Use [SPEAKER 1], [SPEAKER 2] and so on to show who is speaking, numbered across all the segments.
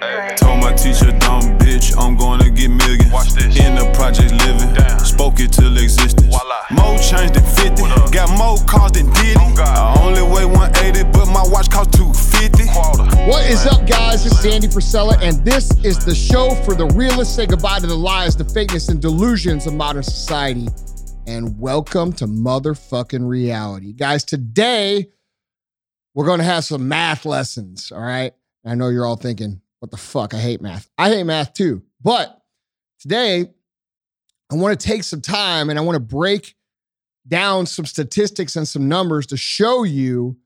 [SPEAKER 1] Told my teacher, dumb bitch, I'm gonna get millions.
[SPEAKER 2] Watch this.
[SPEAKER 1] In the project living,
[SPEAKER 2] Damn.
[SPEAKER 1] spoke it till existence.
[SPEAKER 2] Voila.
[SPEAKER 1] More change than 50,
[SPEAKER 2] What up?
[SPEAKER 1] got more cars than Diddy.
[SPEAKER 2] Oh, God.
[SPEAKER 1] I only weigh 180, but my watch cost 250.
[SPEAKER 2] Quarter.
[SPEAKER 3] What is up, guys? It's Danny Priscilla, and this is the show for the realists. Say goodbye to the lies, the fakeness, and delusions of modern society. And welcome to motherfucking reality. Guys, today we're going to have some math lessons, all right? I know you're all thinking, what the fuck? I hate math. I hate math too. But today, I want to take some time and I want to break down some statistics and some numbers to show you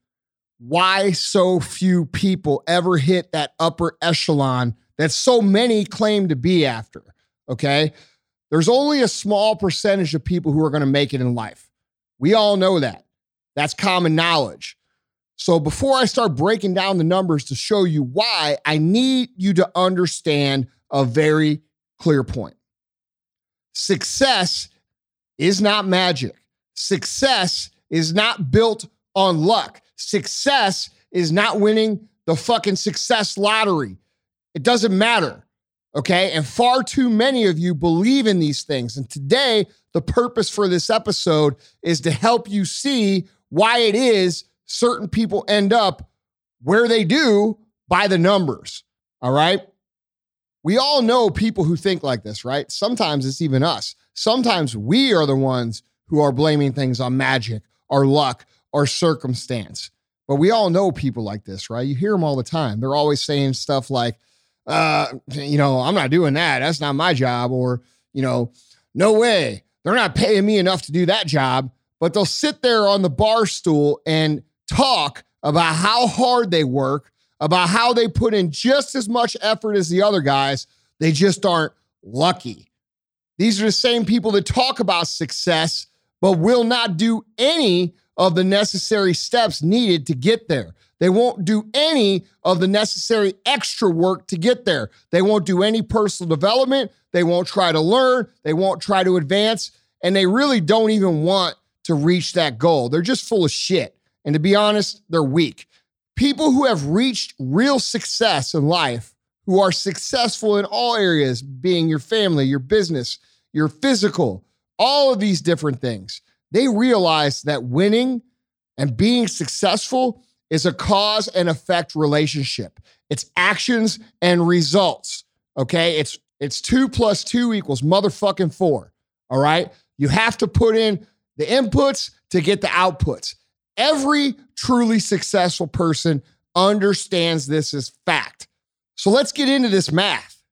[SPEAKER 3] why so few people ever hit that upper echelon that so many claim to be after. Okay. There's only a small percentage of people who are going to make it in life. We all know that. That's common knowledge. So before I start breaking down the numbers to show you why, I need you to understand a very clear point. Success is not magic. Success is not built on luck. Success is not winning the fucking success lottery. It doesn't matter. Okay. And far too many of you believe in these things. And today, the purpose for this episode is to help you see why it is certain people end up where they do by the numbers. All right. We all know people who think like this, right? Sometimes it's even us. Sometimes we are the ones who are blaming things on magic or luck or circumstance. But we all know people like this, right? You hear them all the time. They're always saying stuff like, uh, you know, I'm not doing that. That's not my job. Or, you know, no way. They're not paying me enough to do that job. But they'll sit there on the bar stool and talk about how hard they work, about how they put in just as much effort as the other guys. They just aren't lucky. These are the same people that talk about success, but will not do any of the necessary steps needed to get there. They won't do any of the necessary extra work to get there. They won't do any personal development. They won't try to learn. They won't try to advance. And they really don't even want to reach that goal. They're just full of shit. And to be honest, they're weak. People who have reached real success in life, who are successful in all areas, being your family, your business, your physical, all of these different things, they realize that winning and being successful is a cause and effect relationship. It's actions and results. Okay. It's it's two plus two equals motherfucking four. All right. You have to put in the inputs to get the outputs. Every truly successful person understands this as fact. So let's get into this math.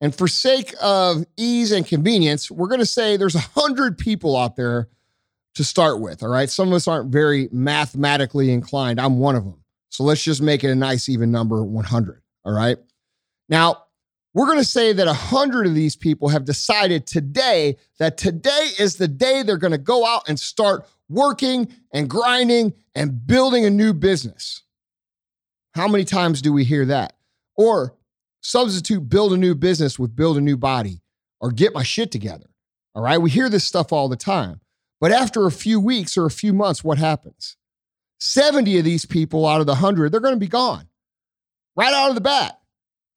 [SPEAKER 3] And for sake of ease and convenience, we're going to say there's a hundred people out there to start with. All right. Some of us aren't very mathematically inclined. I'm one of them. So let's just make it a nice even number 100. All right. Now, we're going to say that 100 of these people have decided today that today is the day they're going to go out and start working and grinding and building a new business. How many times do we hear that? Or substitute build a new business with build a new body or get my shit together. All right. We hear this stuff all the time. But after a few weeks or a few months, what happens? 70 of these people out of the 100, they're going to be gone right out of the bat.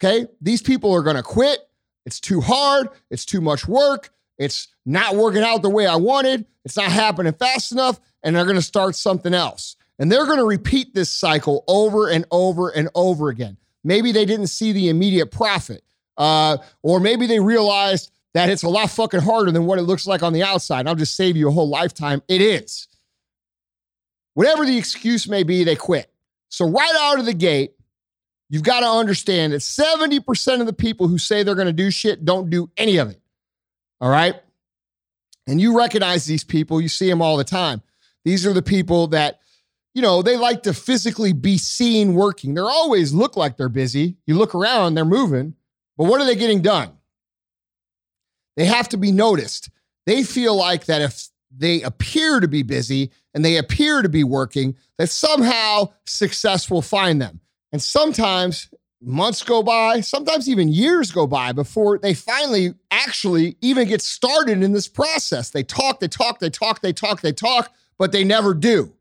[SPEAKER 3] Okay. These people are going to quit. It's too hard. It's too much work. It's not working out the way I wanted. It's not happening fast enough. And they're going to start something else. And they're going to repeat this cycle over and over and over again. Maybe they didn't see the immediate profit, uh, or maybe they realized that it's a lot fucking harder than what it looks like on the outside. I'll just save you a whole lifetime. It is. Whatever the excuse may be, they quit. So, right out of the gate, you've got to understand that 70% of the people who say they're going to do shit don't do any of it. All right. And you recognize these people, you see them all the time. These are the people that, you know, they like to physically be seen working. They're always look like they're busy. You look around, they're moving, but what are they getting done? They have to be noticed. They feel like that if they appear to be busy and they appear to be working, that somehow success will find them. And sometimes months go by, sometimes even years go by before they finally actually even get started in this process. They talk, they talk, they talk, they talk, they talk, but they never do.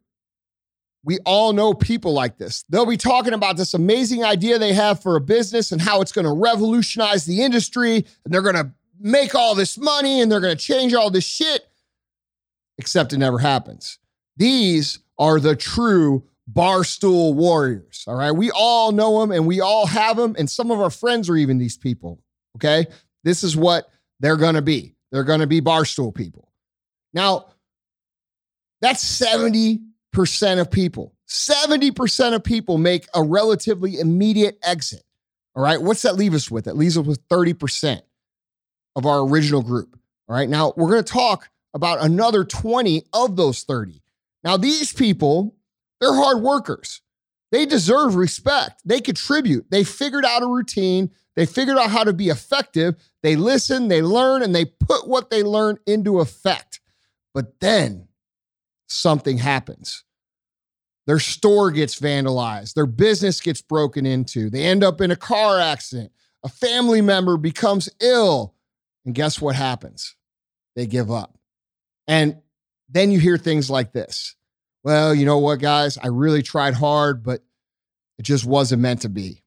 [SPEAKER 3] We all know people like this. They'll be talking about this amazing idea they have for a business and how it's going to revolutionize the industry and they're going to make all this money and they're going to change all this shit, except it never happens. These are the true barstool warriors. All right. We all know them and we all have them. And some of our friends are even these people. Okay. This is what they're going to be. They're going to be barstool people. Now, that's 70% of people. 70% of people make a relatively immediate exit. All right. What's that leave us with? That leaves us with 30% of our original group. All right. Now, we're going to talk about another 20 of those 30. Now, these people, they're hard workers. They deserve respect. They contribute. They figured out a routine. They figured out how to be effective. They listen, they learn, and they put what they learn into effect. But then something happens. Their store gets vandalized, their business gets broken into, they end up in a car accident, a family member becomes ill. And guess what happens? They give up. And then you hear things like this Well, you know what, guys? I really tried hard, but it just wasn't meant to be.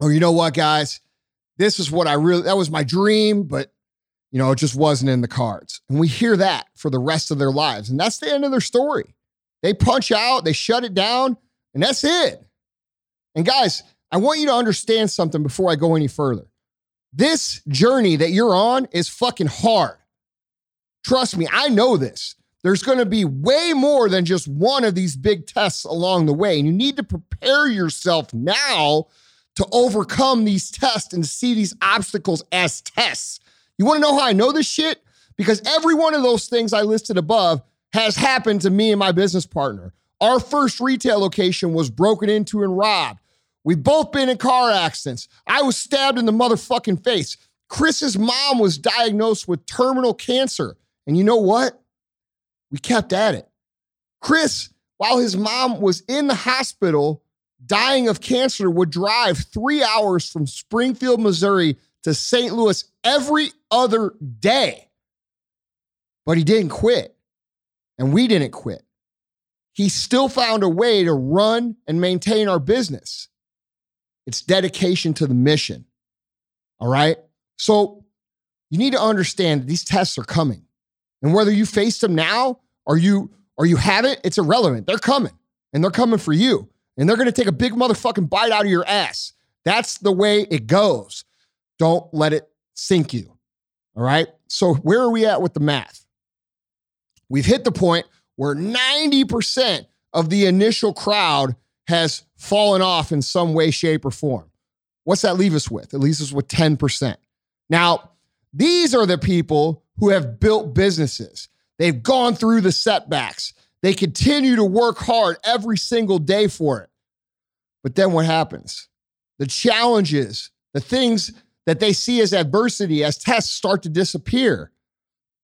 [SPEAKER 3] Or you know what, guys? This is what I really, that was my dream, but you know, it just wasn't in the cards. And we hear that for the rest of their lives. And that's the end of their story. They punch out, they shut it down, and that's it. And guys, I want you to understand something before I go any further. This journey that you're on is fucking hard. Trust me, I know this. There's going to be way more than just one of these big tests along the way. And you need to prepare yourself now to overcome these tests and see these obstacles as tests. You want to know how I know this shit? Because every one of those things I listed above has happened to me and my business partner. Our first retail location was broken into and robbed. We've both been in car accidents. I was stabbed in the motherfucking face. Chris's mom was diagnosed with terminal cancer. And you know what? We kept at it. Chris, while his mom was in the hospital dying of cancer, would drive three hours from Springfield, Missouri to St. Louis every other day. But he didn't quit, and we didn't quit. He still found a way to run and maintain our business. It's dedication to the mission. All right. So you need to understand that these tests are coming. And whether you face them now or you or you haven't, it's irrelevant. They're coming. And they're coming for you. And they're going to take a big motherfucking bite out of your ass. That's the way it goes. Don't let it sink you. All right. So, where are we at with the math? We've hit the point where 90% of the initial crowd has fallen off in some way, shape, or form. What's that leave us with? It leaves us with 10%. Now, these are the people who have built businesses. They've gone through the setbacks. They continue to work hard every single day for it. But then what happens? The challenges, the things that they see as adversity, as tests start to disappear.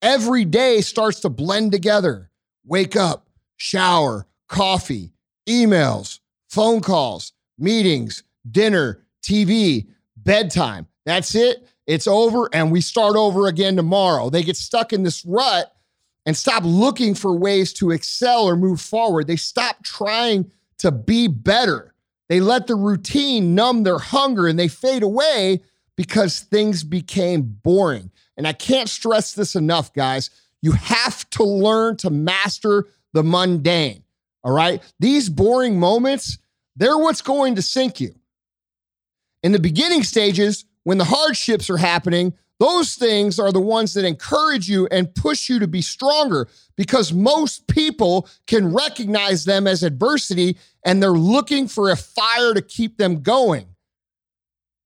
[SPEAKER 3] Every day starts to blend together. Wake up, shower, coffee, emails, phone calls, meetings, dinner, TV, bedtime. That's it. It's over, and we start over again tomorrow. They get stuck in this rut and stop looking for ways to excel or move forward. They stop trying to be better. They let the routine numb their hunger and they fade away because things became boring. And I can't stress this enough, guys. You have to learn to master the mundane. All right. These boring moments, they're what's going to sink you. In the beginning stages, when the hardships are happening, those things are the ones that encourage you and push you to be stronger because most people can recognize them as adversity and they're looking for a fire to keep them going.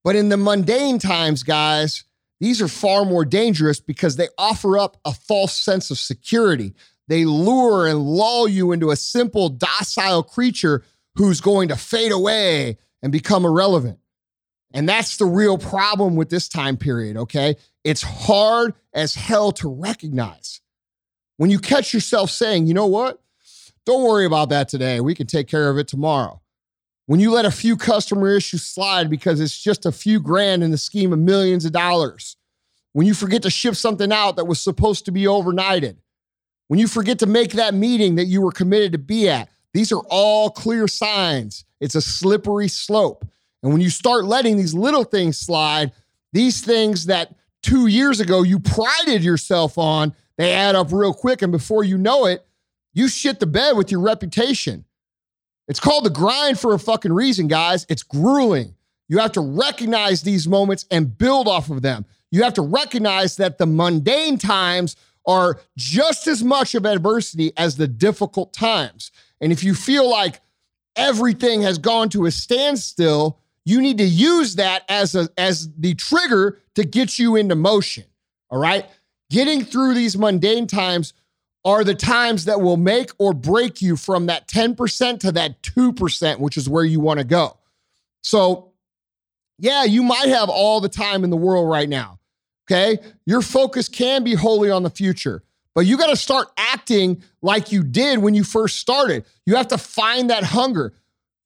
[SPEAKER 3] But in the mundane times, guys, these are far more dangerous because they offer up a false sense of security. They lure and lull you into a simple, docile creature who's going to fade away and become irrelevant. And that's the real problem with this time period, okay? It's hard as hell to recognize. When you catch yourself saying, you know what? Don't worry about that today. We can take care of it tomorrow when you let a few customer issues slide because it's just a few grand in the scheme of millions of dollars, when you forget to ship something out that was supposed to be overnighted, when you forget to make that meeting that you were committed to be at, These are all clear signs. It's a slippery slope. And when you start letting these little things slide, these things that two years ago you prided yourself on, they add up real quick. And before you know it, you shit the bed with your reputation. It's called the grind for a fucking reason, guys. It's grueling. You have to recognize these moments and build off of them. You have to recognize that the mundane times are just as much of adversity as the difficult times. And if you feel like everything has gone to a standstill, you need to use that as a as the trigger to get you into motion. All right? Getting through these mundane times are the times that will make or break you from that 10% to that 2%, which is where you want to go. So, yeah, you might have all the time in the world right now. Okay. Your focus can be wholly on the future, but you got to start acting like you did when you first started. You have to find that hunger.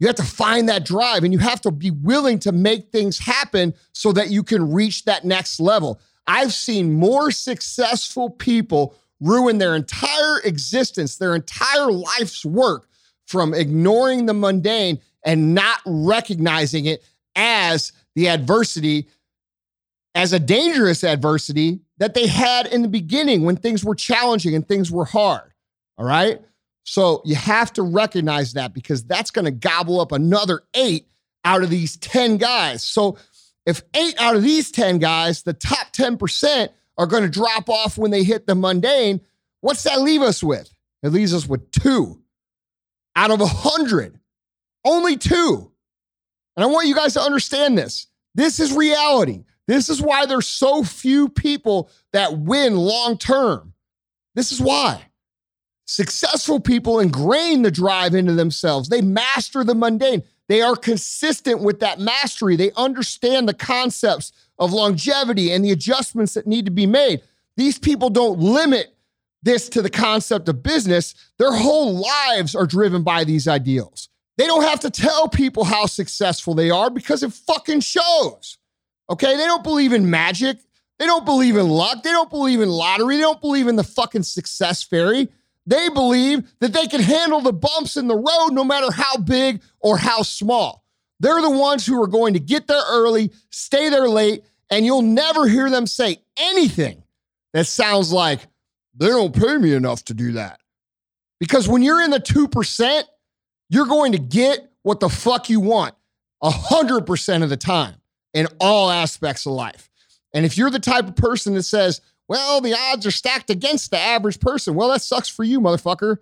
[SPEAKER 3] You have to find that drive and you have to be willing to make things happen so that you can reach that next level. I've seen more successful people ruin their entire existence, their entire life's work from ignoring the mundane and not recognizing it as the adversity, as a dangerous adversity that they had in the beginning when things were challenging and things were hard. All right. So you have to recognize that because that's going to gobble up another eight out of these 10 guys. So if eight out of these 10 guys, the top 10%, are going to drop off when they hit the mundane, what's that leave us with? It leaves us with two out of a hundred, only two. And I want you guys to understand this. This is reality. This is why there's so few people that win long term. This is why. Successful people ingrain the drive into themselves. They master the mundane. They are consistent with that mastery. They understand the concepts of longevity and the adjustments that need to be made. These people don't limit this to the concept of business. Their whole lives are driven by these ideals. They don't have to tell people how successful they are because it fucking shows. Okay? They don't believe in magic. They don't believe in luck. They don't believe in lottery. They don't believe in the fucking success fairy. They believe that they can handle the bumps in the road no matter how big or how small. They're the ones who are going to get there early, stay there late, and you'll never hear them say anything that sounds like, they don't pay me enough to do that. Because when you're in the 2%, you're going to get what the fuck you want 100% of the time in all aspects of life. And if you're the type of person that says, well, the odds are stacked against the average person, well, that sucks for you, motherfucker,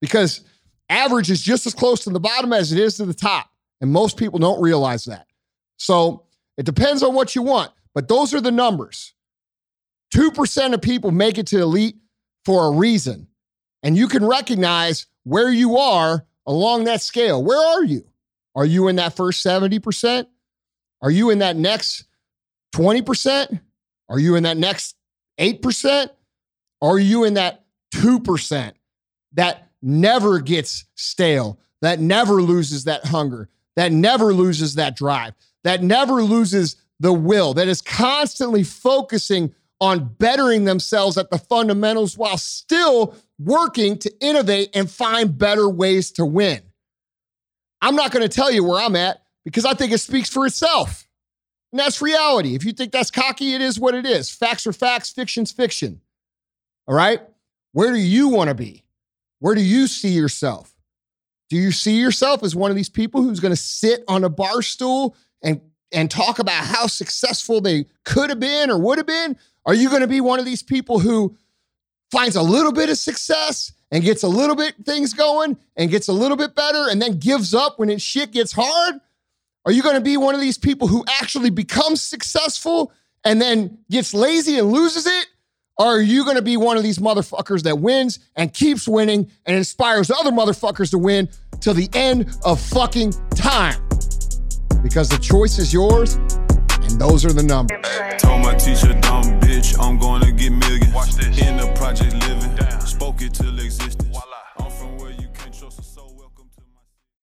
[SPEAKER 3] because average is just as close to the bottom as it is to the top. And most people don't realize that. So it depends on what you want, but those are the numbers. 2% of people make it to elite for a reason. And you can recognize where you are along that scale. Where are you? Are you in that first 70%? Are you in that next 20%? Are you in that next 8%? Are you in that 2% that never gets stale, that never loses that hunger, that never loses that drive, that never loses the will, that is constantly focusing on bettering themselves at the fundamentals while still working to innovate and find better ways to win. I'm not going to tell you where I'm at because I think it speaks for itself. And that's reality. If you think that's cocky, it is what it is. Facts are facts, fiction's fiction. All right? Where do you want to be? Where do you see yourself? Do you see yourself as one of these people who's going to sit on a bar stool and and talk about how successful they could have been or would have been? Are you going to be one of these people who finds a little bit of success and gets a little bit things going and gets a little bit better and then gives up when it shit gets hard? Are you going to be one of these people who actually becomes successful and then gets lazy and loses it? Or are you going to be one of these motherfuckers that wins and keeps winning and inspires other motherfuckers to win till the end of fucking time? Because the choice is yours and those are the numbers.
[SPEAKER 1] Told my teacher, dumb bitch, I'm gonna get millions. In the